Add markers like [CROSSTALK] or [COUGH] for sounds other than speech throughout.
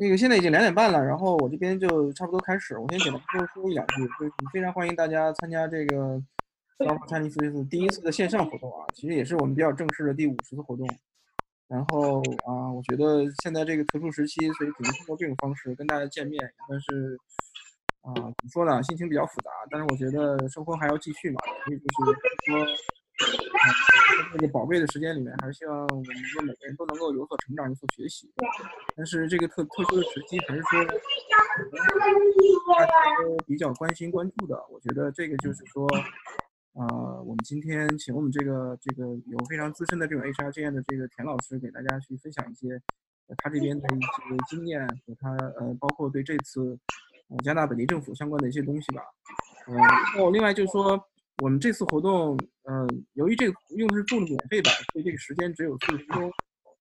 那个现在已经两点半了，然后我这边就差不多开始。我先简单说说一两句，就是非常欢迎大家参加这个 Soft Chinese 第一次的线上活动啊，其实也是我们比较正式的第五十次活动。然后啊，我觉得现在这个特殊时期，所以只能通过这种方式跟大家见面。但是啊，怎么说呢，心情比较复杂。但是我觉得生活还要继续嘛，所以就是说。在这个宝贵的时间里面，还是希望我们说每个人都能够有所成长、有所学习。但是这个特特殊的时期，还是说大家都比较关心、关注的。我觉得这个就是说，呃，我们今天请我们这个这个有非常资深的这种 HR 经验的这个田老师，给大家去分享一些他这边的一些经验和他呃，包括对这次加拿大本地政府相关的一些东西吧。嗯，然后另外就是说。我们这次活动，嗯，由于这个用的是做的免费版，所以这个时间只有四十分钟。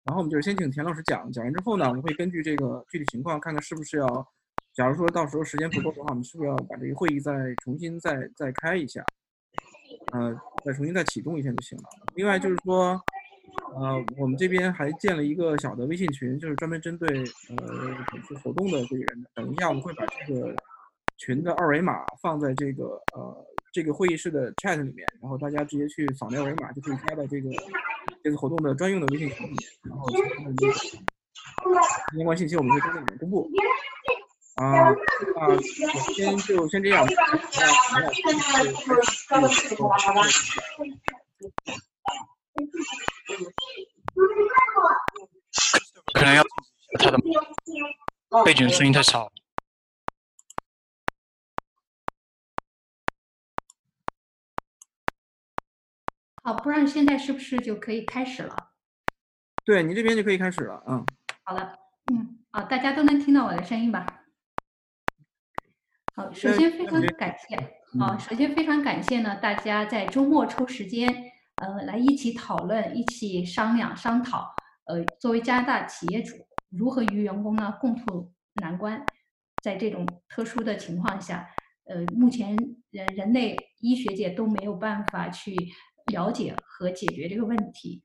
然后我们就先请田老师讲，讲完之后呢，我们会根据这个具体情况，看看是不是要，假如说到时候时间不够的话，我们是不是要把这个会议再重新再再开一下，呃，再重新再启动一下就行了。另外就是说，呃，我们这边还建了一个小的微信群，就是专门针对呃本次活动的这个人的。等一下我们会把这个群的二维码放在这个呃。这个会议室的 chat 里面，然后大家直接去扫描二维码，就可以加到这个这次活动的专用的微信群里面。然后相关信息我们会在里面公布。啊啊，我先就先这样。可能要他的背景声音太吵。好，不知道现在是不是就可以开始了？对你这边就可以开始了，嗯。好的，嗯，好，大家都能听到我的声音吧？好，首先非常感谢，好，首先非常感谢呢，大家在周末抽时间，呃，来一起讨论，一起商量商讨，呃，作为加拿大企业主，如何与员工呢共度难关，在这种特殊的情况下，呃，目前人人类医学界都没有办法去。了解和解决这个问题。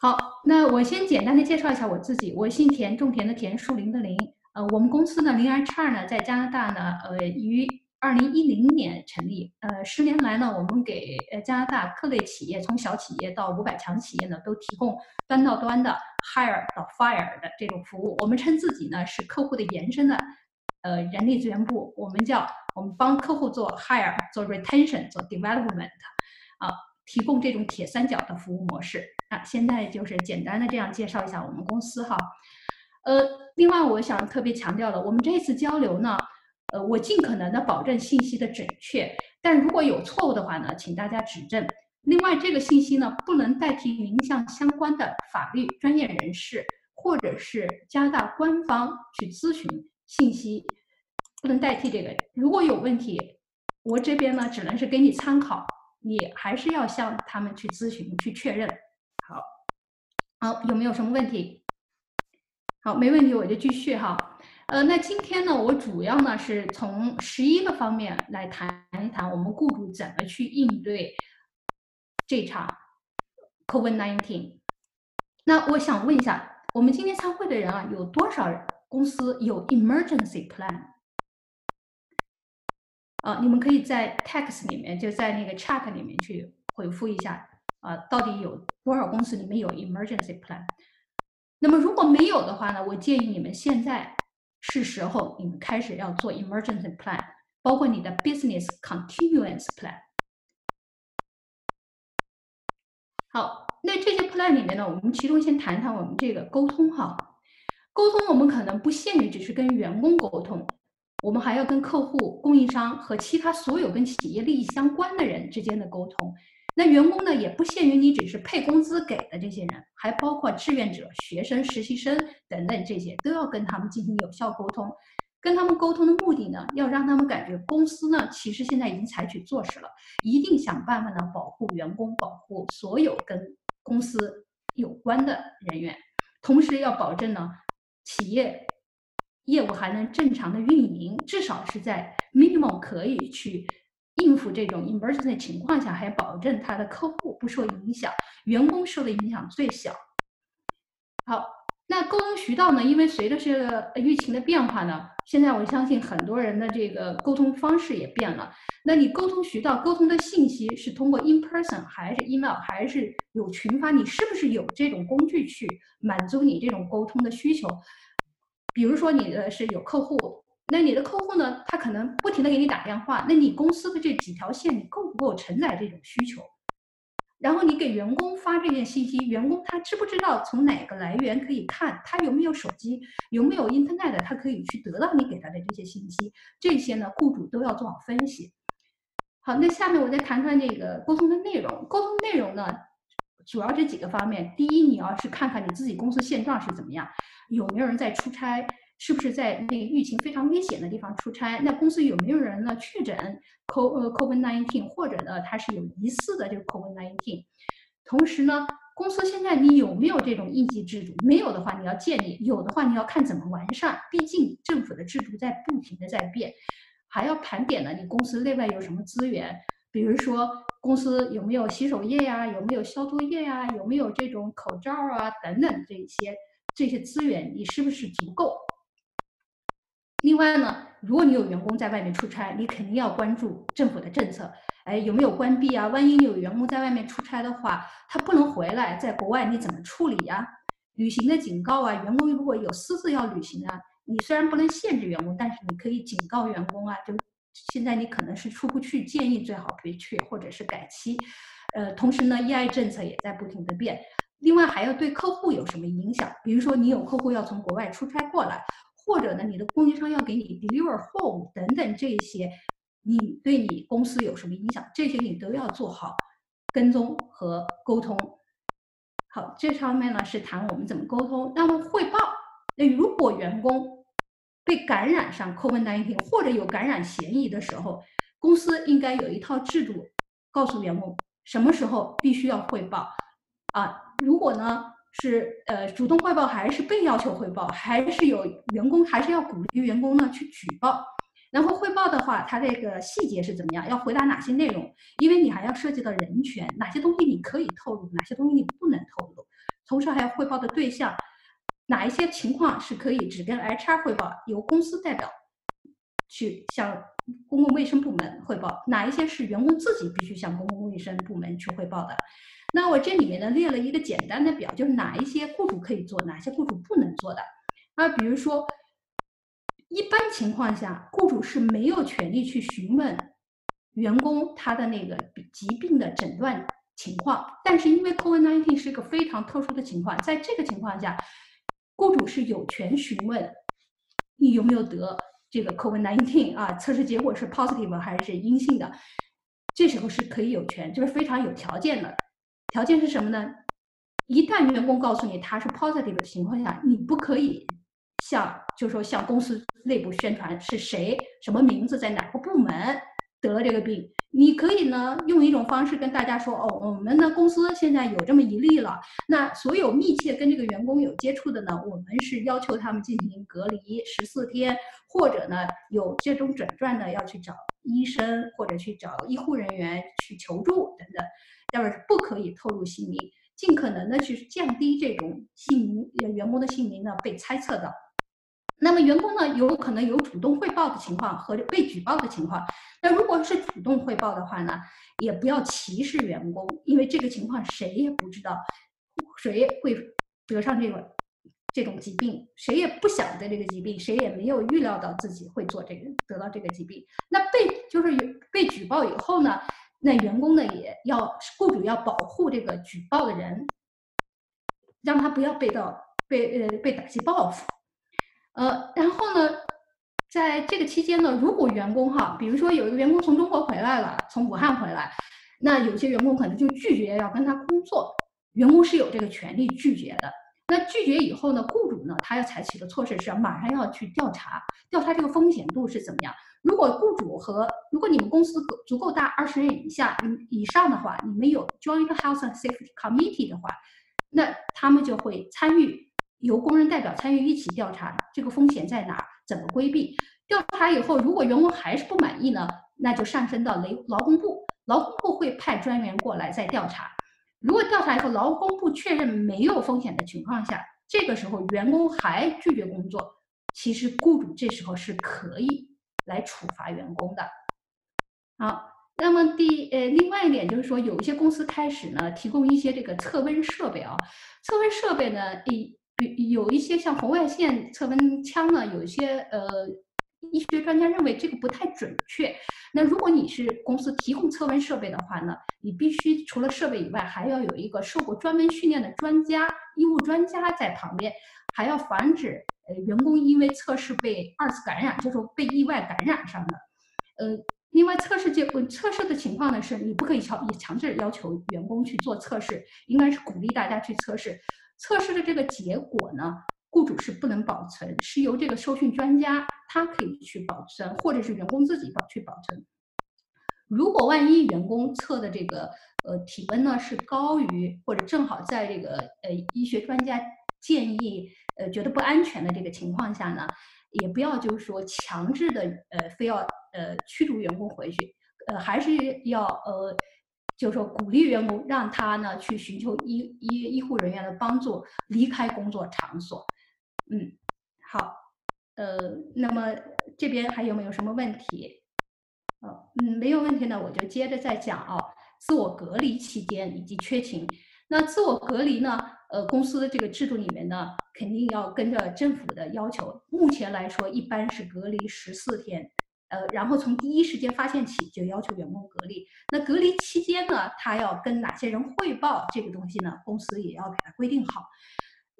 好，那我先简单的介绍一下我自己。我姓田，种田的田，树林的林。呃，我们公司呢，林 HR 呢，在加拿大呢，呃，于二零一零年成立。呃，十年来呢，我们给呃加拿大各类企业，从小企业到五百强企业呢，都提供端到端的 hire 到 fire 的这种服务。我们称自己呢是客户的延伸的，呃，人力资源部。我们叫我们帮客户做 hire，做 retention，做 development，啊。提供这种铁三角的服务模式啊，现在就是简单的这样介绍一下我们公司哈。呃，另外我想特别强调的，我们这次交流呢，呃，我尽可能的保证信息的准确，但如果有错误的话呢，请大家指正。另外，这个信息呢，不能代替您向相关的法律专业人士或者是加拿大官方去咨询信息，不能代替这个。如果有问题，我这边呢，只能是给你参考。你还是要向他们去咨询、去确认。好，好，有没有什么问题？好，没问题，我就继续哈。呃，那今天呢，我主要呢是从十一个方面来谈一谈我们雇主怎么去应对这场 COVID-19。那我想问一下，我们今天参会的人啊，有多少公司有 emergency plan？啊，你们可以在 text 里面，就在那个 chat 里面去回复一下啊，到底有多少公司里面有 emergency plan？那么如果没有的话呢，我建议你们现在是时候你们开始要做 emergency plan，包括你的 business continuance plan。好，那这些 plan 里面呢，我们其中先谈谈我们这个沟通哈，沟通我们可能不限于只是跟员工沟通。我们还要跟客户、供应商和其他所有跟企业利益相关的人之间的沟通。那员工呢，也不限于你只是配工资给的这些人，还包括志愿者、学生、实习生等等这些，都要跟他们进行有效沟通。跟他们沟通的目的呢，要让他们感觉公司呢，其实现在已经采取措施了，一定想办法呢保护员工，保护所有跟公司有关的人员，同时要保证呢，企业。业务还能正常的运营，至少是在 minimum 可以去应付这种 emergency 情况下，还保证他的客户不受影响，员工受的影响最小。好，那沟通渠道呢？因为随着这个疫情的变化呢，现在我相信很多人的这个沟通方式也变了。那你沟通渠道、沟通的信息是通过 in person 还是 email 还是有群发？你是不是有这种工具去满足你这种沟通的需求？比如说你的是有客户，那你的客户呢，他可能不停的给你打电话，那你公司的这几条线，你够不够承载这种需求？然后你给员工发这件信息，员工他知不知道从哪个来源可以看？他有没有手机？有没有 Internet？他可以去得到你给他的这些信息。这些呢，雇主都要做好分析。好，那下面我再谈谈这个沟通的内容。沟通内容呢，主要这几个方面。第一，你要去看看你自己公司现状是怎么样，有没有人在出差。是不是在那个疫情非常危险的地方出差？那公司有没有人呢确诊 co 呃 COVID nineteen，或者呢他是有疑似的这个 COVID nineteen？同时呢，公司现在你有没有这种应急制度？没有的话，你要建立；有的话，你要看怎么完善。毕竟政府的制度在不停的在变，还要盘点呢，你公司内外有什么资源？比如说公司有没有洗手液呀？有没有消毒液呀？有没有这种口罩啊？等等这些这些资源，你是不是足够？另外呢，如果你有员工在外面出差，你肯定要关注政府的政策，哎，有没有关闭啊？万一你有员工在外面出差的话，他不能回来，在国外你怎么处理呀？旅行的警告啊，员工如果有私自要旅行啊，你虽然不能限制员工，但是你可以警告员工啊，就现在你可能是出不去，建议最好别去，或者是改期。呃，同时呢，EI 政策也在不停的变，另外还要对客户有什么影响？比如说你有客户要从国外出差过来。或者呢，你的供应商要给你 deliver 货物等等这些，你对你公司有什么影响？这些你都要做好跟踪和沟通。好，这上面呢是谈我们怎么沟通。那么汇报，那如果员工被感染上 COVID-19 或者有感染嫌疑的时候，公司应该有一套制度，告诉员工什么时候必须要汇报。啊，如果呢？是呃主动汇报还是被要求汇报，还是有员工还是要鼓励员工呢去举报？然后汇报的话，它这个细节是怎么样？要回答哪些内容？因为你还要涉及到人权，哪些东西你可以透露，哪些东西你不能透露？同时还要汇报的对象，哪一些情况是可以只跟 HR 汇报，由公司代表去向公共卫生部门汇报？哪一些是员工自己必须向公共卫生部门去汇报的？那我这里面呢列了一个简单的表，就是哪一些雇主可以做，哪些雇主不能做的。啊，比如说，一般情况下，雇主是没有权利去询问员工他的那个疾病的诊断情况。但是因为 COVID-19 是一个非常特殊的情况，在这个情况下，雇主是有权询问你有没有得这个 COVID-19 啊，测试结果是 positive 还是阴性的，这时候是可以有权，就是非常有条件的。条件是什么呢？一旦员工告诉你他是 positive 的情况下，你不可以向，就是说向公司内部宣传是谁、什么名字、在哪个部门得了这个病。你可以呢用一种方式跟大家说：哦，我们的公司现在有这么一例了。那所有密切跟这个员工有接触的呢，我们是要求他们进行隔离十四天，或者呢有这种诊断的要去找医生或者去找医护人员去求助等等。待会儿是不可以透露姓名，尽可能的去降低这种姓名员工的姓名呢被猜测到。那么员工呢有可能有主动汇报的情况和被举报的情况。那如果是主动汇报的话呢，也不要歧视员工，因为这个情况谁也不知道谁会得上这个这种疾病，谁也不想得这个疾病，谁也没有预料到自己会做这个得到这个疾病。那被就是被举报以后呢？那员工呢也要雇主要保护这个举报的人，让他不要被到被呃被打击报复，呃，然后呢，在这个期间呢，如果员工哈，比如说有一个员工从中国回来了，从武汉回来，那有些员工可能就拒绝要跟他工作，员工是有这个权利拒绝的。那拒绝以后呢，雇主呢他要采取的措施是马上要去调查，调查这个风险度是怎么样。如果雇主和如果你们公司足够大，二十人以下、以上的话，你们有 Joint Health and Safety Committee 的话，那他们就会参与，由工人代表参与一起调查这个风险在哪，怎么规避。调查以后，如果员工还是不满意呢，那就上升到劳劳工部，劳工部会派专员过来再调查。如果调查以后劳工部确认没有风险的情况下，这个时候员工还拒绝工作，其实雇主这时候是可以来处罚员工的。好，那么第呃另外一点就是说，有一些公司开始呢提供一些这个测温设备啊，测温设备呢，一有一些像红外线测温枪呢，有一些呃。医学专家认为这个不太准确。那如果你是公司提供测温设备的话呢，你必须除了设备以外，还要有一个受过专门训练的专家、医务专家在旁边，还要防止呃员工因为测试被二次感染，就是被意外感染上的。呃，另外测试结果测试的情况呢，是你不可以强也强制要求员工去做测试，应该是鼓励大家去测试。测试的这个结果呢？雇主是不能保存，是由这个受训专家他可以去保存，或者是员工自己保去保存。如果万一员工测的这个呃体温呢是高于或者正好在这个呃医学专家建议呃觉得不安全的这个情况下呢，也不要就是说强制的呃非要呃驱逐员工回去，呃还是要呃就是说鼓励员工让他呢去寻求医医医护人员的帮助，离开工作场所。嗯，好，呃，那么这边还有没有什么问题？哦，嗯，没有问题呢，我就接着再讲啊。自我隔离期间以及缺勤，那自我隔离呢？呃，公司的这个制度里面呢，肯定要跟着政府的要求。目前来说，一般是隔离十四天，呃，然后从第一时间发现起就要求员工隔离。那隔离期间呢，他要跟哪些人汇报这个东西呢？公司也要给他规定好。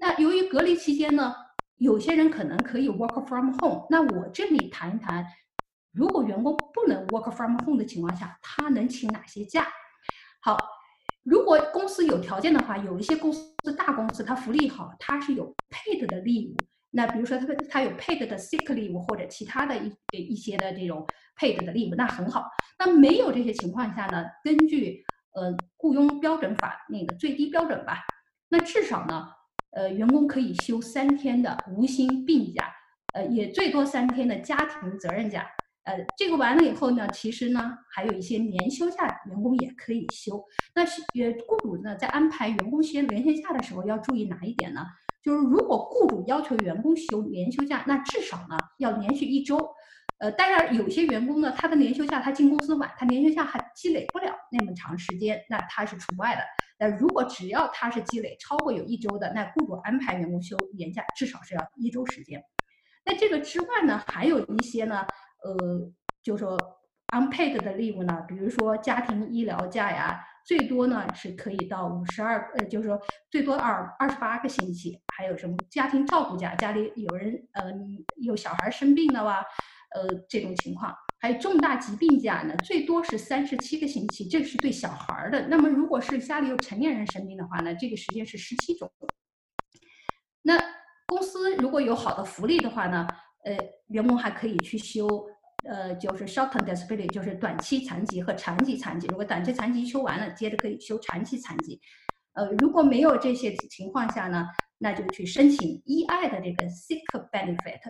那由于隔离期间呢？有些人可能可以 work from home，那我这里谈一谈，如果员工不能 work from home 的情况下，他能请哪些假？好，如果公司有条件的话，有一些公司大公司它福利好，它是有 paid 的 leave，那比如说它它有 paid 的 sick leave 或者其他的一一些的这种 paid 的 leave，那很好。那没有这些情况下呢，根据呃雇佣标准法那个最低标准吧，那至少呢。呃，员工可以休三天的无薪病假，呃，也最多三天的家庭责任假。呃，这个完了以后呢，其实呢，还有一些年休假，员工也可以休。那是呃，雇主呢在安排员工休年休假的时候，要注意哪一点呢？就是如果雇主要求员工休年休假，那至少呢要连续一周。呃，当然有些员工呢，他的年休假他进公司晚，他年休假还积累不了那么长时间，那他是除外的。那如果只要他是积累超过有一周的，那雇主安排员工休年假至少是要一周时间。那这个之外呢，还有一些呢，呃，就说 unpaid 的 leave 呢，比如说家庭医疗假呀，最多呢是可以到五十二，呃，就是说最多二二十八个星期。还有什么家庭照顾假，家里有人呃有小孩生病了哇，呃这种情况。还有重大疾病假呢，最多是三十七个星期，这是对小孩的。那么如果是家里有成年人生病的话呢，这个时间是十七周。那公司如果有好的福利的话呢，呃，员工还可以去休，呃，就是 short-term disability，就是短期残疾和长期残疾。如果短期残疾休完了，接着可以休长期残疾。呃，如果没有这些情况下呢，那就去申请 EI 的这个 sick benefit。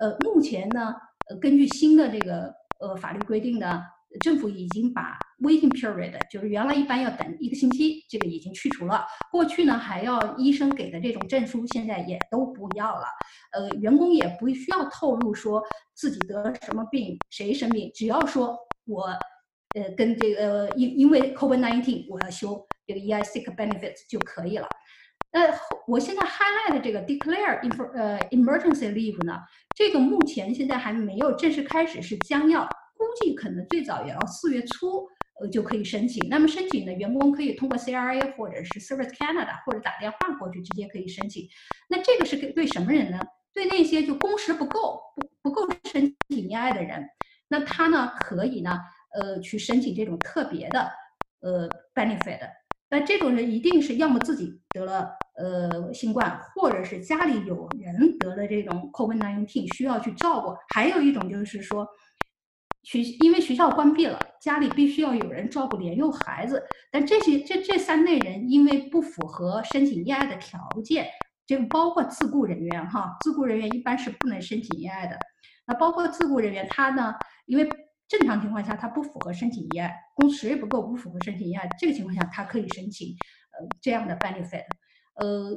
呃，目前呢，呃，根据新的这个。呃，法律规定呢，政府已经把 waiting period，就是原来一般要等一个星期，这个已经去除了。过去呢，还要医生给的这种证书，现在也都不要了。呃，员工也不需要透露说自己得了什么病，谁生病，只要说我，呃，跟这个因因为 COVID-19 我要休这个 EI sick benefits 就可以了。那我现在 highlight 的这个 declare in 呃 emergency leave 呢？这个目前现在还没有正式开始，是将要，估计可能最早也要四月初，呃就可以申请。那么申请的员工可以通过 CRA 或者是 Service Canada 或者打电话过去直接可以申请。那这个是给对什么人呢？对那些就工时不够不不够申请 EI 的人，那他呢可以呢呃去申请这种特别的呃 benefit。那这种人一定是要么自己得了呃新冠，或者是家里有人得了这种 COVID-19 需要去照顾。还有一种就是说，学因为学校关闭了，家里必须要有人照顾年幼孩子。但这些这这三类人因为不符合申请 EI 的条件，这个包括自雇人员哈，自雇人员一般是不能申请 EI 的。那包括自雇人员，他呢，因为正常情况下，他不符合申请 EI，工时也不够，不符合申请 EI，这个情况下他可以申请，呃，这样的 benefit。呃，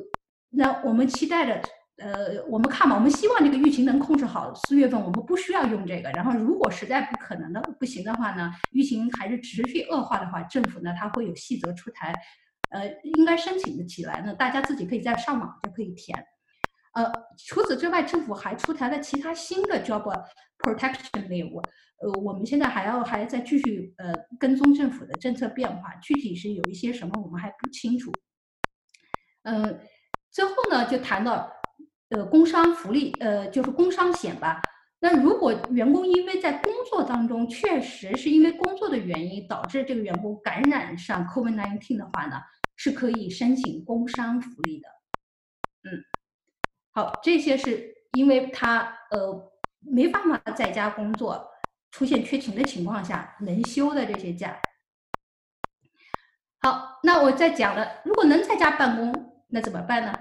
那我们期待的，呃，我们看吧，我们希望这个疫情能控制好，四月份我们不需要用这个。然后如果实在不可能的不行的话呢，疫情还是持续恶化的话，政府呢它会有细则出台，呃，应该申请的起来呢，大家自己可以在上网就可以填。呃，除此之外，政府还出台了其他新的 job protection leave。呃，我们现在还要还在继续呃跟踪政府的政策变化，具体是有一些什么我们还不清楚。嗯，最后呢就谈到呃工伤福利，呃就是工伤险吧。那如果员工因为在工作当中确实是因为工作的原因导致这个员工感染上 COVID-19 的话呢，是可以申请工伤福利的。嗯。好，这些是因为他呃没办法在家工作，出现缺勤的情况下能休的这些假。好，那我再讲了，如果能在家办公，那怎么办呢？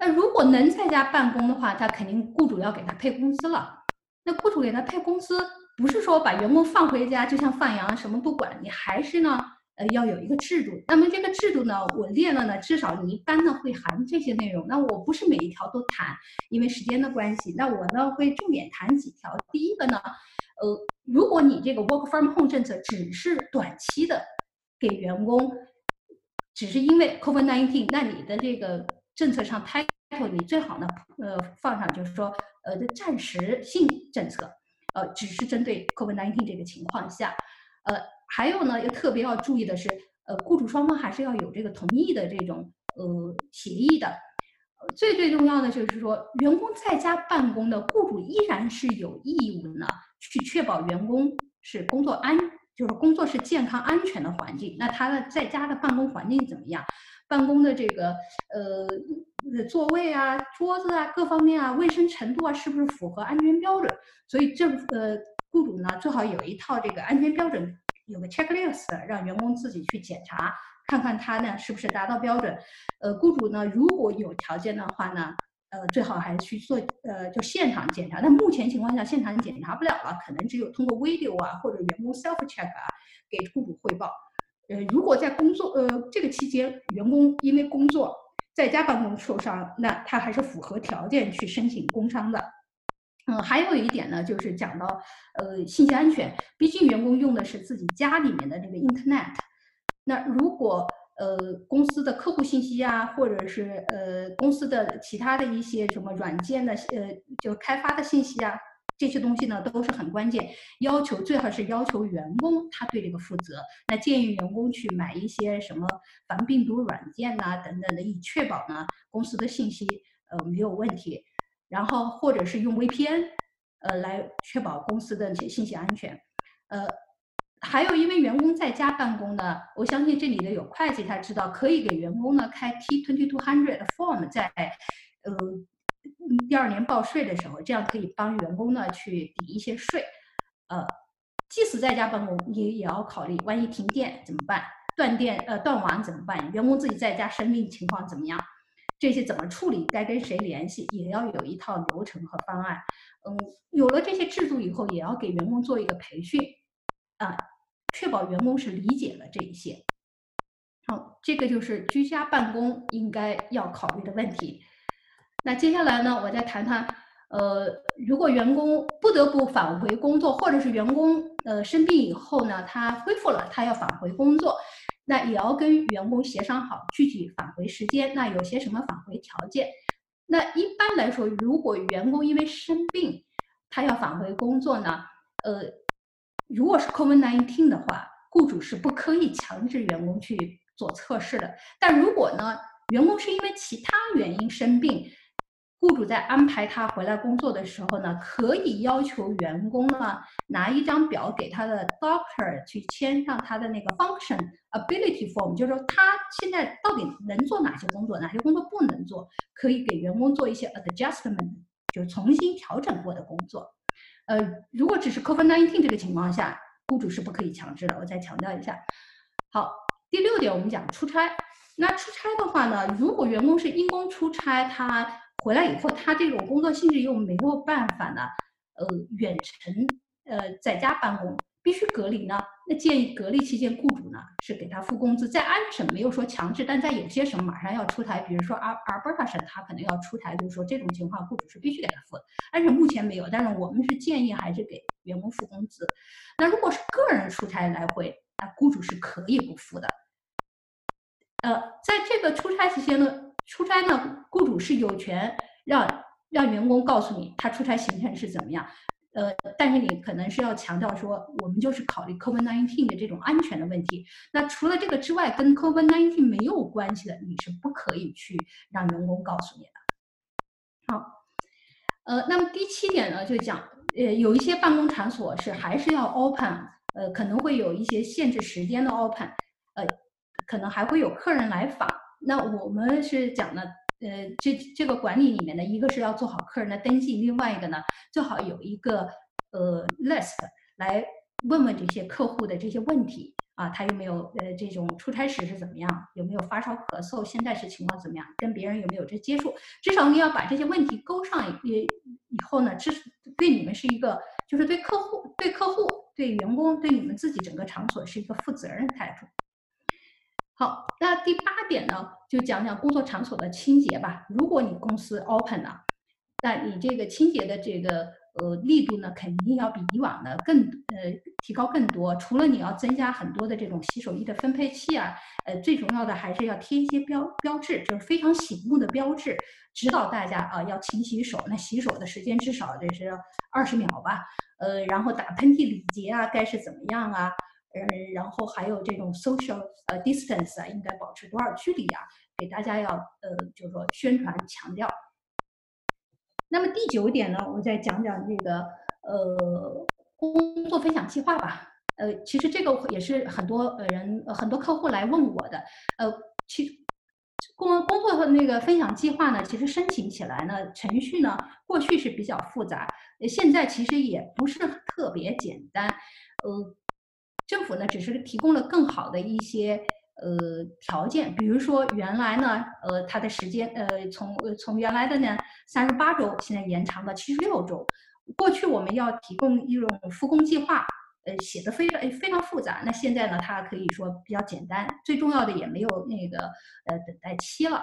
那如果能在家办公的话，他肯定雇主要给他配工资了。那雇主给他配工资，不是说把员工放回家就像放羊什么不管，你还是呢？呃，要有一个制度。那么这个制度呢，我列了呢，至少你一般呢会含这些内容。那我不是每一条都谈，因为时间的关系。那我呢会重点谈几条。第一个呢，呃，如果你这个 work from home 政策只是短期的给员工，只是因为 COVID-19，那你的这个政策上 title 你最好呢，呃，放上就是说，呃的暂时性政策，呃，只是针对 COVID-19 这个情况下，呃。还有呢，要特别要注意的是，呃，雇主双方还是要有这个同意的这种呃协议的。最最重要的就是说，员工在家办公的，雇主依然是有义务呢，去确保员工是工作安，就是工作是健康安全的环境。那他的在家的办公环境怎么样？办公的这个呃座位啊、桌子啊各方面啊，卫生程度啊，是不是符合安全标准？所以这呃雇主呢，最好有一套这个安全标准。有个 checklist，让员工自己去检查，看看他呢是不是达到标准。呃，雇主呢如果有条件的话呢，呃，最好还是去做呃就现场检查。但目前情况下现场检查不了了，可能只有通过 video 啊或者员工 self check 啊给雇主汇报。呃，如果在工作呃这个期间员工因为工作在家办公受伤，那他还是符合条件去申请工伤的。嗯，还有一点呢，就是讲到呃信息安全，毕竟员工用的是自己家里面的这个 Internet，那如果呃公司的客户信息啊，或者是呃公司的其他的一些什么软件的呃就开发的信息啊，这些东西呢都是很关键，要求最好是要求员工他对这个负责。那建议员工去买一些什么防病毒软件呐等等的，以确保呢公司的信息呃没有问题。然后或者是用 VPN，呃，来确保公司的信息安全。呃，还有因为员工在家办公呢，我相信这里的有会计，他知道可以给员工呢开 T twenty two hundred form，在呃第二年报税的时候，这样可以帮员工呢去抵一些税。呃，即使在家办公，你也要考虑，万一停电怎么办？断电呃断网怎么办？员工自己在家生病情况怎么样？这些怎么处理？该跟谁联系？也要有一套流程和方案。嗯，有了这些制度以后，也要给员工做一个培训，啊，确保员工是理解了这一些。好，这个就是居家办公应该要考虑的问题。那接下来呢，我再谈谈，呃，如果员工不得不返回工作，或者是员工呃生病以后呢，他恢复了，他要返回工作。那也要跟员工协商好具体返回时间，那有些什么返回条件？那一般来说，如果员工因为生病，他要返回工作呢？呃，如果是 COVID-19 的话，雇主是不可以强制员工去做测试的。但如果呢，员工是因为其他原因生病，雇主在安排他回来工作的时候呢，可以要求员工呢拿一张表给他的 doctor 去签上他的那个 function ability form，就是说他现在到底能做哪些工作，哪些工作不能做，可以给员工做一些 adjustment，就是重新调整过的工作。呃，如果只是 COVID-19 这个情况下，雇主是不可以强制的。我再强调一下。好，第六点我们讲出差。那出差的话呢，如果员工是因公出差，他回来以后，他这种工作性质又没有办法呢，呃，远程呃在家办公，必须隔离呢？那建议隔离期间，雇主呢是给他付工资。在安省没有说强制，但在有些省马上要出台，比如说阿阿尔伯塔省，他可能要出台，就是说这种情况，雇主是必须给他付的。安省目前没有，但是我们是建议还是给员工付工资。那如果是个人出差来回，那雇主是可以不付的。呃，在这个出差期间呢，出差呢，雇主是有权让让员工告诉你他出差行程是怎么样。呃，但是你可能是要强调说，我们就是考虑 COVID-19 的这种安全的问题。那除了这个之外，跟 COVID-19 没有关系的，你是不可以去让员工告诉你的。好，呃，那么第七点呢，就讲，呃，有一些办公场所是还是要 open，呃，可能会有一些限制时间的 open，呃，可能还会有客人来访。那我们是讲的。呃，这这个管理里面呢，一个是要做好客人的登记，另外一个呢，最好有一个呃 list 来问问这些客户的这些问题啊，他有没有呃这种出差时是怎么样，有没有发烧咳嗽，现在是情况怎么样，跟别人有没有这接触，至少你要把这些问题勾上，也以后呢，这对你们是一个，就是对客户、对客户、对员工、对你们自己整个场所是一个负责任的态度。好，那第八点呢，就讲讲工作场所的清洁吧。如果你公司 open 了，那你这个清洁的这个呃力度呢，肯定要比以往的更呃提高更多。除了你要增加很多的这种洗手液的分配器啊，呃，最重要的还是要贴一些标标志，就是非常醒目的标志，指导大家啊要勤洗手。那洗手的时间至少得是二十秒吧，呃，然后打喷嚏礼节啊，该是怎么样啊？嗯，然后还有这种 social 呃 distance 啊，应该保持多少距离啊？给大家要呃，就是说宣传强调。那么第九点呢，我们再讲讲这个呃工作分享计划吧。呃，其实这个也是很多呃人很多客户来问我的。呃，其工工作和那个分享计划呢，其实申请起来呢，程序呢过去是比较复杂，现在其实也不是特别简单。呃。政府呢，只是提供了更好的一些呃条件，比如说原来呢，呃，它的时间呃从从原来的呢三十八周，现在延长到七十六周。过去我们要提供一种复工计划，呃，写的非常非常复杂。那现在呢，它可以说比较简单，最重要的也没有那个呃等待期了。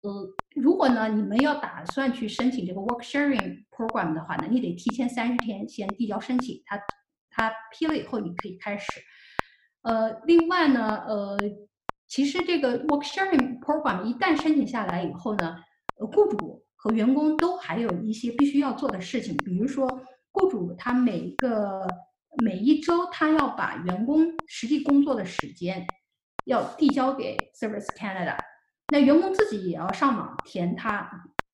呃，如果呢你们要打算去申请这个 work sharing program 的话呢，你得提前三十天先递交申请，它。它批了以后，你可以开始。呃，另外呢，呃，其实这个 work sharing program 一旦申请下来以后呢，呃，雇主和员工都还有一些必须要做的事情，比如说，雇主他每一个每一周他要把员工实际工作的时间要递交给 Service Canada，那员工自己也要上网填他。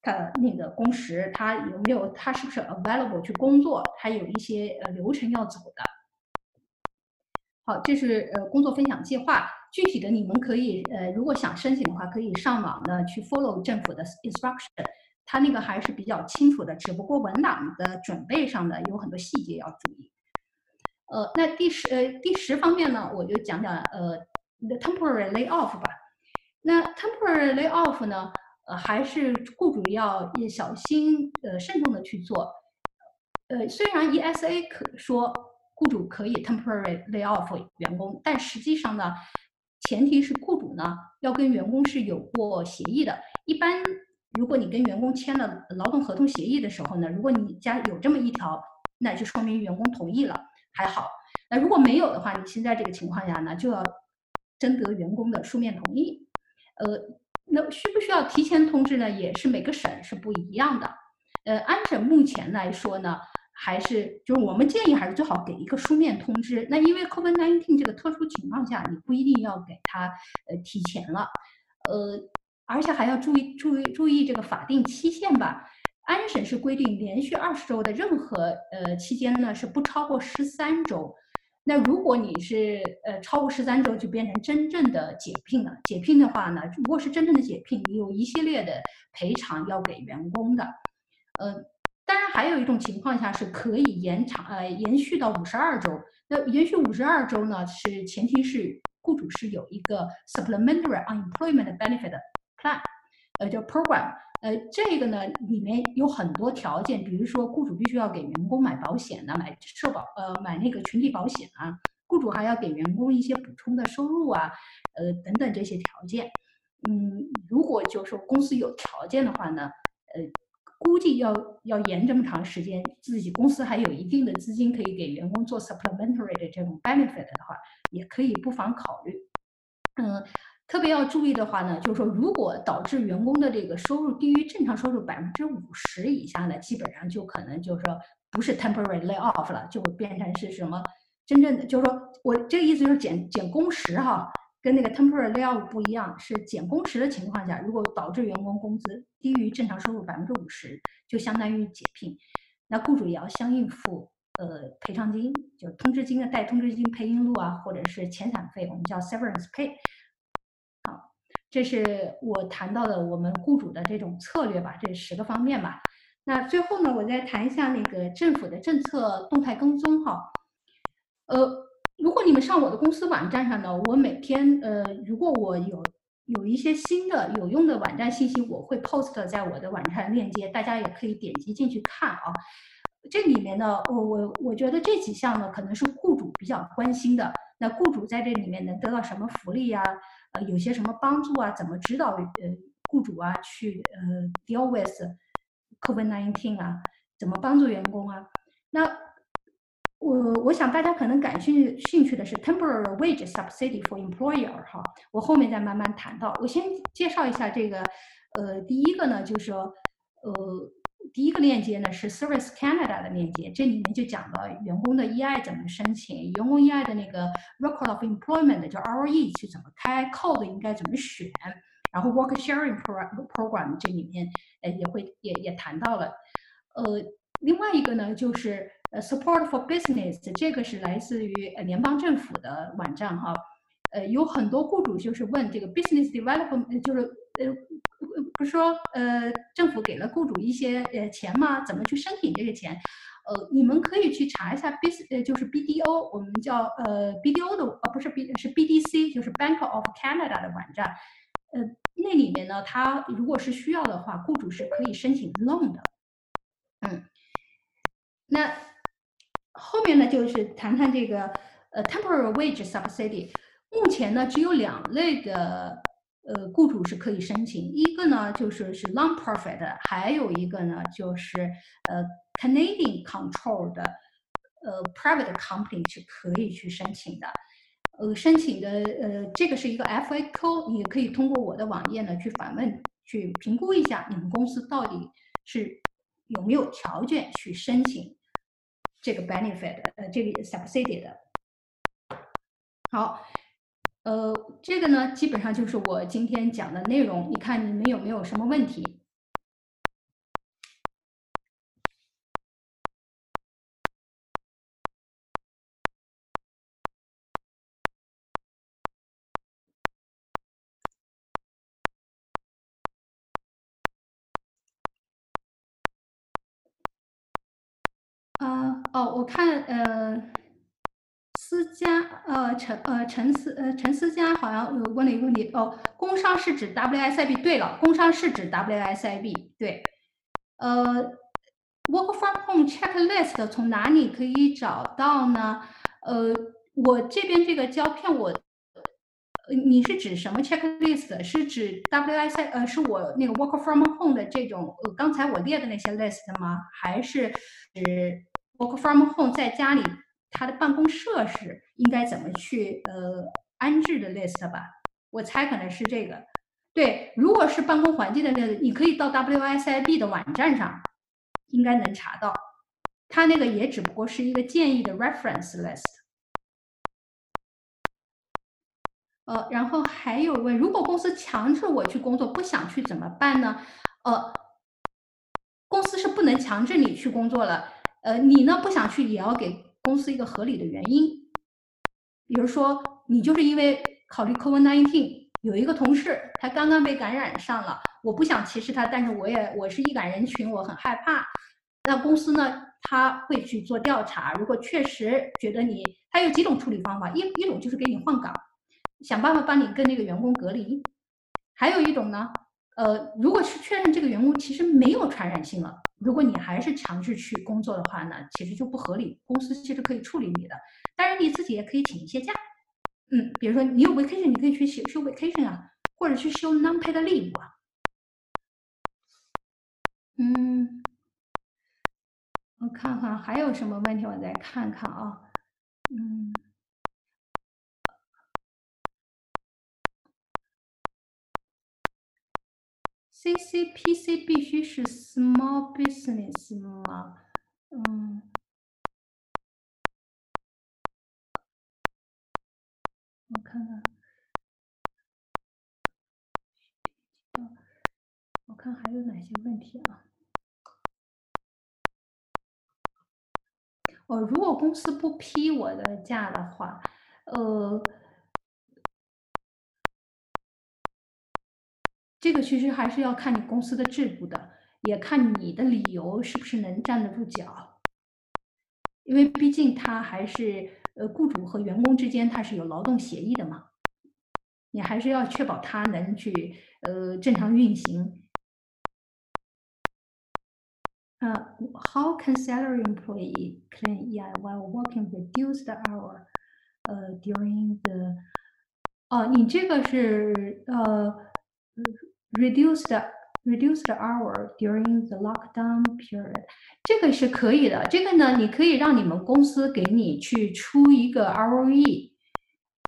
他那个工时，他有没有？他是不是 available 去工作？他有一些呃流程要走的。好，这是呃工作分享计划。具体的，你们可以呃，如果想申请的话，可以上网呢去 follow 政府的 instruction。他那个还是比较清楚的，只不过文档的准备上呢有很多细节要注意。呃，那第十呃第十方面呢，我就讲讲呃 the temporary layoff 吧。那 temporary layoff 呢？呃，还是雇主要小心呃慎重的去做。呃，虽然 ESA 可说雇主可以 temporary lay off 员工，但实际上呢，前提是雇主呢要跟员工是有过协议的。一般如果你跟员工签了劳动合同协议的时候呢，如果你家有这么一条，那就说明员工同意了，还好。那如果没有的话，你现在这个情况下呢，就要征得员工的书面同意。呃。那需不需要提前通知呢？也是每个省是不一样的。呃，安省目前来说呢，还是就是我们建议还是最好给一个书面通知。那因为 COVID-19 这个特殊情况下，你不一定要给他呃提前了。呃，而且还要注意注意注意这个法定期限吧。安省是规定连续二十周的任何呃期间呢是不超过十三周。那如果你是呃超过十三周，就变成真正的解聘了。解聘的话呢，如果是真正的解聘，有一系列的赔偿要给员工的。呃，当然还有一种情况下是可以延长呃延续到五十二周。那延续五十二周呢，是前提是雇主是有一个 supplementary unemployment benefit plan，呃叫 program，呃，这个呢里面有很多条件，比如说雇主必须要给员工买保险呢，买社保，呃，买那个群体保险啊，雇主还要给员工一些补充的收入啊，呃，等等这些条件。嗯，如果就是说公司有条件的话呢，呃，估计要要延这么长时间，自己公司还有一定的资金可以给员工做 supplementary 的这种 benefit 的话，也可以不妨考虑。嗯。特别要注意的话呢，就是说，如果导致员工的这个收入低于正常收入百分之五十以下呢，基本上就可能就是说不是 temporary lay off 了，就会变成是什么真正的，就是说我这个意思就是减减工时哈，跟那个 temporary lay off 不一样，是减工时的情况下，如果导致员工工资低于正常收入百分之五十，就相当于解聘，那雇主也要相应付呃赔偿金，就通知金的带通知金、配音录啊，或者是遣散费，我们叫 severance pay。这是我谈到的我们雇主的这种策略吧，这十个方面吧。那最后呢，我再谈一下那个政府的政策动态跟踪哈。呃，如果你们上我的公司网站上呢，我每天呃，如果我有有一些新的有用的网站信息，我会 post 在我的网站链接，大家也可以点击进去看啊。这里面呢，我我我觉得这几项呢，可能是雇主比较关心的。那雇主在这里面能得到什么福利呀？呃，有些什么帮助啊？怎么指导呃雇主啊去呃 deal with COVID-19 啊？怎么帮助员工啊？那我我想大家可能感兴兴趣的是 temporary wage subsidy for employer 哈，我后面再慢慢谈到。我先介绍一下这个，呃，第一个呢就是说，呃。第一个链接呢是 Service Canada 的链接，这里面就讲了员工的 EI 怎么申请，员工 EI 的那个 Record of Employment 叫 ROE 去怎么开，Code 应该怎么选，然后 Work Sharing Program 这里面呃也会也也谈到了，呃，另外一个呢就是呃 Support for Business，这个是来自于呃联邦政府的网站哈，呃有很多雇主就是问这个 Business Development 就是呃。不是说，呃，政府给了雇主一些呃钱吗？怎么去申请这个钱？呃，你们可以去查一下 B，呃，就是 BDO，我们叫呃 BDO 的，呃，不是 B，是 BDC，就是 Bank of Canada 的网站。呃，那里面呢，它如果是需要的话，雇主是可以申请 loan 的。嗯，那后面呢，就是谈谈这个呃 temporary wage subsidy。目前呢，只有两类的。呃，雇主是可以申请一个呢，就是是 non-profit，还有一个呢，就是呃 Canadian controlled 的呃 private company 是可以去申请的。呃，申请的呃，这个是一个 FAQ，你可以通过我的网页呢去访问，去评估一下你们公司到底是有没有条件去申请这个 benefit，呃，这个 subsidy 的。好。呃，这个呢，基本上就是我今天讲的内容。你看你们有没有什么问题？啊，哦，我看，呃。家，呃，陈，呃，陈思，呃，陈思佳好像有问了一个问题哦。工伤是指 WSIB？对了，工伤是指 WSIB。对，呃，Work from home checklist 从哪里可以找到呢？呃，我这边这个胶片，我，呃，你是指什么 checklist？是指 WSI？呃，是我那个 Work from home 的这种，呃，刚才我列的那些 list 吗？还是指 Work from home 在家里？他的办公设施应该怎么去呃安置的 list 吧？我猜可能是这个。对，如果是办公环境的那个，你可以到 WSIB 的网站上，应该能查到。他那个也只不过是一个建议的 reference list。呃，然后还有问，如果公司强制我去工作，不想去怎么办呢？呃，公司是不能强制你去工作了。呃，你呢不想去也要给。公司一个合理的原因，比如说你就是因为考虑 COVID-19，有一个同事他刚刚被感染上了，我不想歧视他，但是我也我是易感人群，我很害怕。那公司呢，他会去做调查，如果确实觉得你，他有几种处理方法，一一种就是给你换岗，想办法帮你跟那个员工隔离；还有一种呢，呃，如果是确认这个员工其实没有传染性了，如果你还是强制去工作的话呢，其实就不合理，公司其实可以处理你的。当然你自己也可以请一些假，嗯，比如说你有 vacation，你可以去休休 vacation 啊，或者去休 non-paid leave 啊。嗯，我看看还有什么问题，我再看看啊，嗯。CCPC 必须是 small business 吗？嗯，我看看，我看还有哪些问啊？哦，如果公司不批我的假的话，呃。这个其实还是要看你公司的制度的，也看你的理由是不是能站得住脚。因为毕竟他还是呃雇主和员工之间他是有劳动协议的嘛，你还是要确保他能去呃正常运行。呃，How can salary employee claim EI while working reduced hour？呃，during the 哦，你这个是呃。reduce the reduce the hour during the lockdown period，这个是可以的。这个呢，你可以让你们公司给你去出一个 ROE。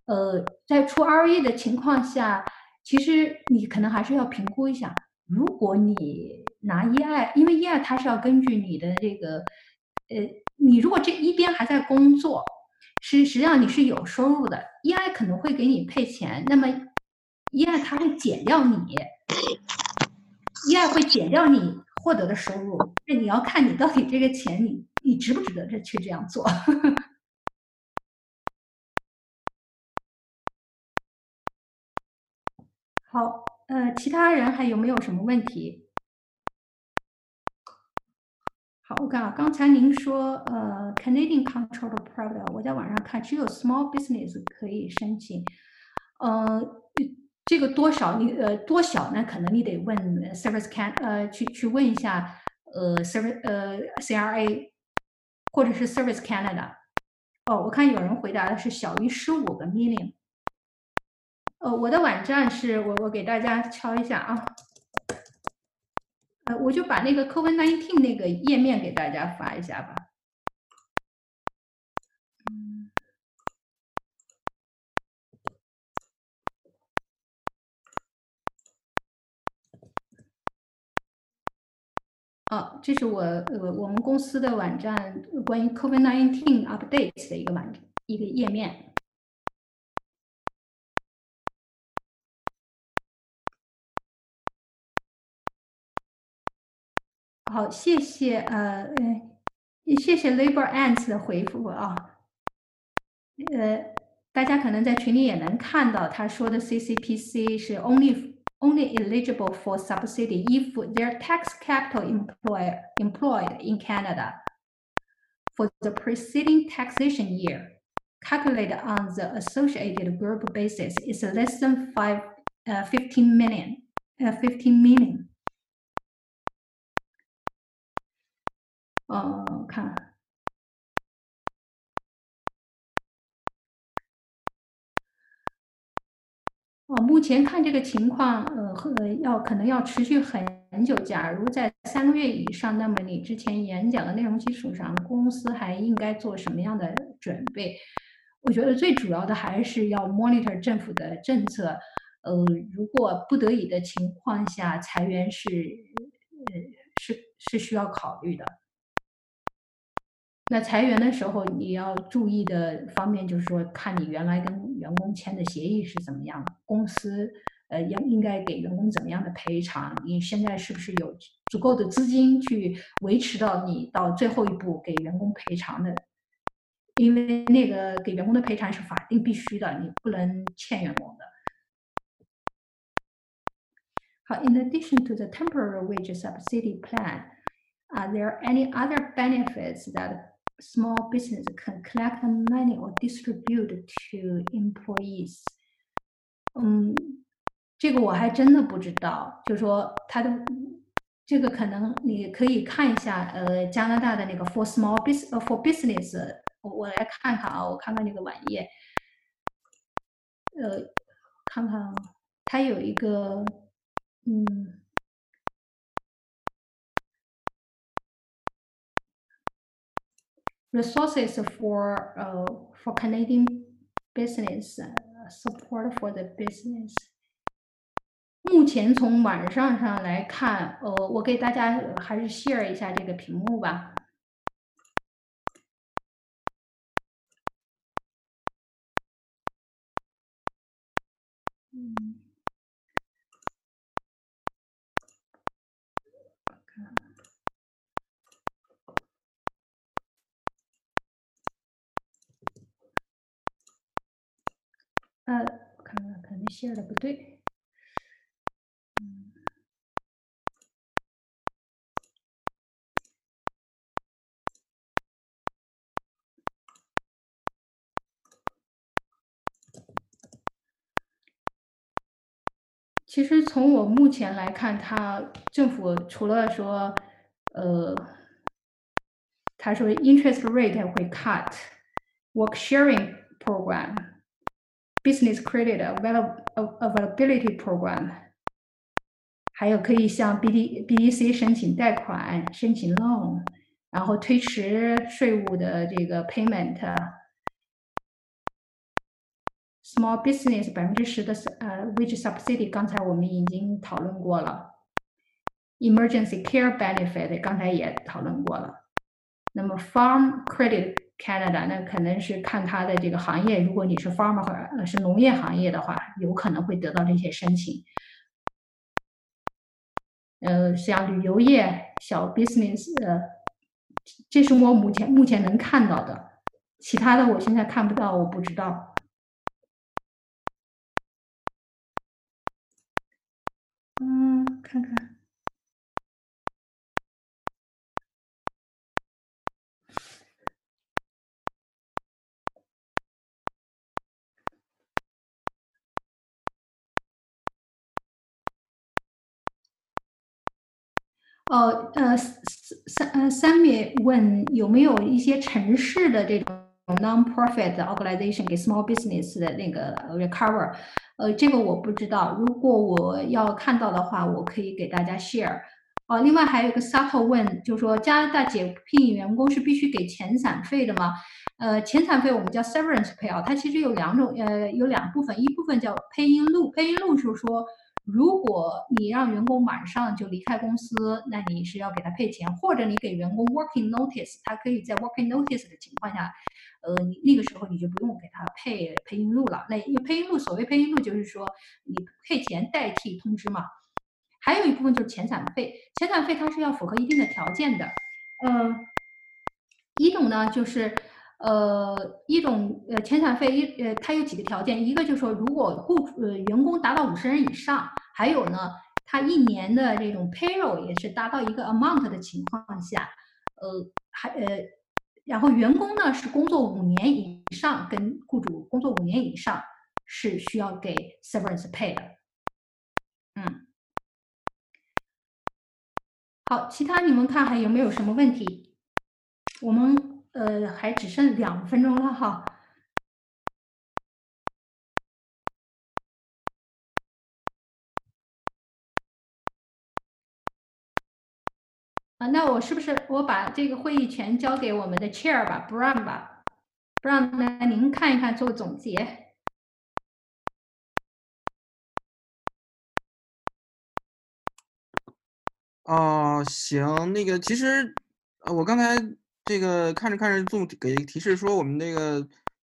呃，在出 ROE 的情况下，其实你可能还是要评估一下。如果你 拿 EI，因为 EI 它是要根据你的这个，呃，你如果这一边还在工作，实实际上你是有收入的，EI 可能会给你配钱。那么 EI 它会减掉你。EI 会减掉你获得的收入，那你要看你到底这个钱你你值不值得这去这样做。[LAUGHS] 好，呃，其他人还有没有什么问题？我看啊，刚才您说呃，Canadian Controlled Product，我在网上看只有 Small Business 可以申请，呃。这个多少你呃多小呢？可能你得问 Service Can 呃去去问一下呃 Service 呃 CRA 或者是 Service Canada。哦，我看有人回答的是小于十五个 million。呃，我的网站是我我给大家敲一下啊，呃，我就把那个 COVID-19 那个页面给大家发一下吧。哦，这是我呃我们公司的网站关于 COVID-19 update 的一个网一个页面。好，谢谢呃呃，谢谢 Labor Ants 的回复啊。呃，大家可能在群里也能看到，他说的 CCPC 是 only。only eligible for subsidy if their tax capital employ, employed in Canada for the preceding taxation year, calculated on the associated group basis, is less than five, uh, 15 million. Uh, 15 million. 嗯，看。哦，目前看这个情况，呃，呃，要可能要持续很久。假如在三个月以上，那么你之前演讲的内容基础上，公司还应该做什么样的准备？我觉得最主要的还是要 monitor 政府的政策。呃，如果不得已的情况下，裁员是，呃，是是需要考虑的。那裁员的时候，你要注意的方面就是说，看你原来跟员工签的协议是怎么样的，公司呃应应该给员工怎么样的赔偿？你现在是不是有足够的资金去维持到你到最后一步给员工赔偿的？因为那个给员工的赔偿是法定必须的，你不能欠员工的。好，In addition to the temporary wage subsidy plan, are there any other benefits that small business can collect money or distribute to employees. 嗯， 这个我还真的不知道，就说它的这个可能你可以看一下，呃，加拿大的那个 for small business for business，我我来看看啊，我看看那个网页，呃，看看它有一个，嗯。 resources for uh, for Canadian business uh, support for the business。目前从网上上来看，呃，我给大家还是 share 一下这个屏幕吧。 的不对。其实从我目前来看，他政府除了说，呃，他说 interest rate 会 cut，work sharing program。Business Credit Availability Program，还有可以向 BD BDC 申请贷款、申请 loan，然后推迟税务的这个 payment。Small Business 百分之十的呃 wage subsidy，刚才我们已经讨论过了。Emergency Care Benefit 刚才也讨论过了。那么 Farm Credit Canada 那可能是看它的这个行业，如果你是 farmer 是农业行业的话，有可能会得到这些申请。呃，像旅游业、小 business，呃，这是我目前目前能看到的，其他的我现在看不到，我不知道。嗯，看看。哦，呃，三呃三米问有没有一些城市的这种 non-profit organization 给 small business 的那个 recover？呃，这个我不知道，如果我要看到的话，我可以给大家 share。哦，另外还有一个 Subtle 问，就是说加拿大解聘员工是必须给遣散费的吗？呃，遣散费我们叫 severance pay 啊，它其实有两种，呃，有两部分，一部分叫 pay in lieu，pay in lieu 就是说。如果你让员工马上就离开公司，那你是要给他配钱，或者你给员工 working notice，他可以在 working notice 的情况下，呃，你那个时候你就不用给他配配音录了。那因为配音录，所谓配音录就是说你配钱代替通知嘛。还有一部分就是遣散费，遣散费它是要符合一定的条件的。呃，一种呢就是。呃，一种呃遣散费一呃，它有几个条件，一个就是说，如果雇主呃员工达到五十人以上，还有呢，他一年的这种 payroll 也是达到一个 amount 的情况下，呃，还呃，然后员工呢是工作五年以上，跟雇主工作五年以上是需要给 severance pay 的。嗯，好，其他你们看还有没有什么问题？我们。呃，还只剩两分钟了哈。啊，那我是不是我把这个会议权交给我们的 chair 吧，Brown 吧，Brown，那您看一看，做个总结。哦，行，那个其实，呃，我刚才。这个看着看着，Zoom 给提示说我们那个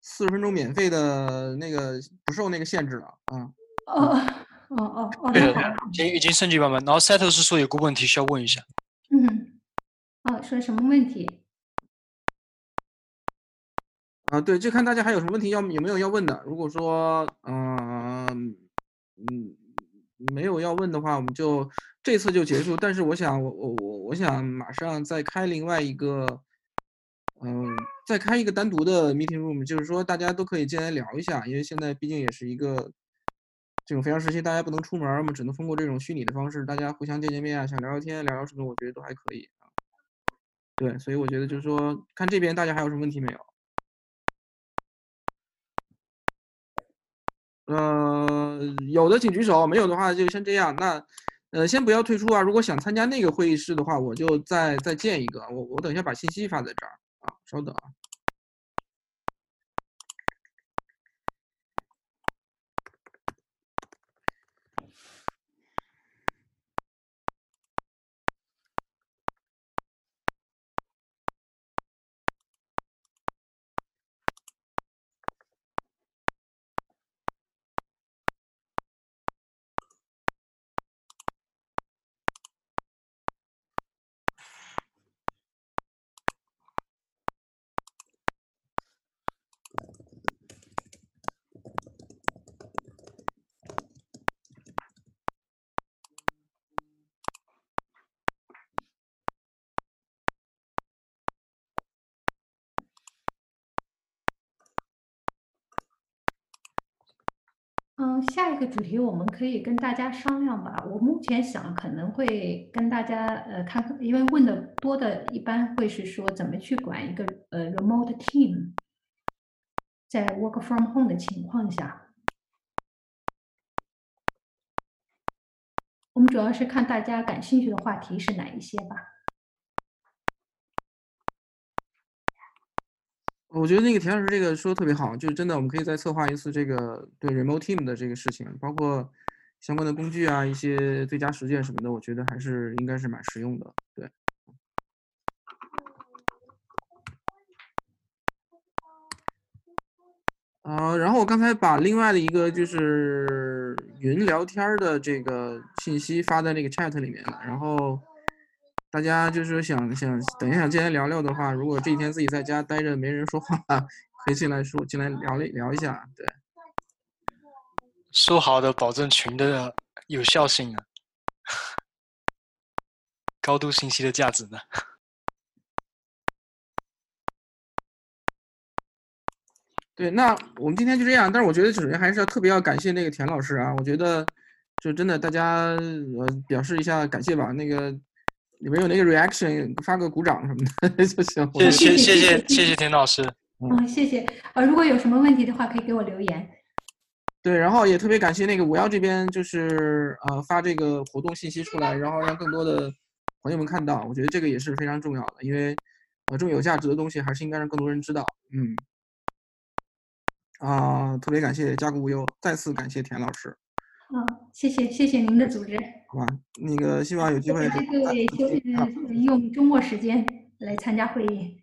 四十分钟免费的那个不受那个限制了啊。哦哦哦哦。对的，已经已经升级版本。然后 Settle 是说有个问题需要问一下。嗯。哦，说什么问题？啊，对，就看大家还有什么问题要有没有要问的。如果说嗯嗯没有要问的话，我们就这次就结束。但是我想我我我我想马上再开另外一个。嗯，再开一个单独的 meeting room，就是说大家都可以进来聊一下，因为现在毕竟也是一个这种非常时期大家不能出门儿，我们只能通过这种虚拟的方式，大家互相见见面啊，想聊聊天、聊聊什么，我觉得都还可以啊。对，所以我觉得就是说，看这边大家还有什么问题没有？呃，有的请举手，没有的话就先这样。那，呃，先不要退出啊。如果想参加那个会议室的话，我就再再建一个。我我等一下把信息发在这儿啊，稍等啊。嗯，下一个主题我们可以跟大家商量吧。我目前想可能会跟大家呃看，因为问的多的一般会是说怎么去管一个呃 remote team，在 work from home 的情况下，我们主要是看大家感兴趣的话题是哪一些吧。我觉得那个田老师这个说的特别好，就是真的，我们可以再策划一次这个对 remote team 的这个事情，包括相关的工具啊，一些最佳实践什么的，我觉得还是应该是蛮实用的。对。呃，然后我刚才把另外的一个就是云聊天的这个信息发在那个 chat 里面了，然后。大家就是想想等一下进来聊聊的话，如果这几天自己在家待着没人说话，可以进来说进来聊聊一下。对，说好的保证群的有效性呢？高度信息的价值呢？[LAUGHS] 对，那我们今天就这样。但是我觉得首先还是要特别要感谢那个田老师啊，我觉得就真的大家呃表示一下感谢吧。那个。里面有那个 reaction，发个鼓掌什么的 [LAUGHS] 就行。谢谢谢谢谢谢田老师。嗯，谢谢。呃，如果有什么问题的话，可以给我留言。对，然后也特别感谢那个五幺这边，就是呃发这个活动信息出来，然后让更多的朋友们看到。我觉得这个也是非常重要的，因为呃这种有价值的东西还是应该让更多人知道。嗯。啊，特别感谢加古无忧，再次感谢田老师。嗯，谢谢谢谢您的组织。好吧，那个希望有机会。各位休用周末时间来参加会议。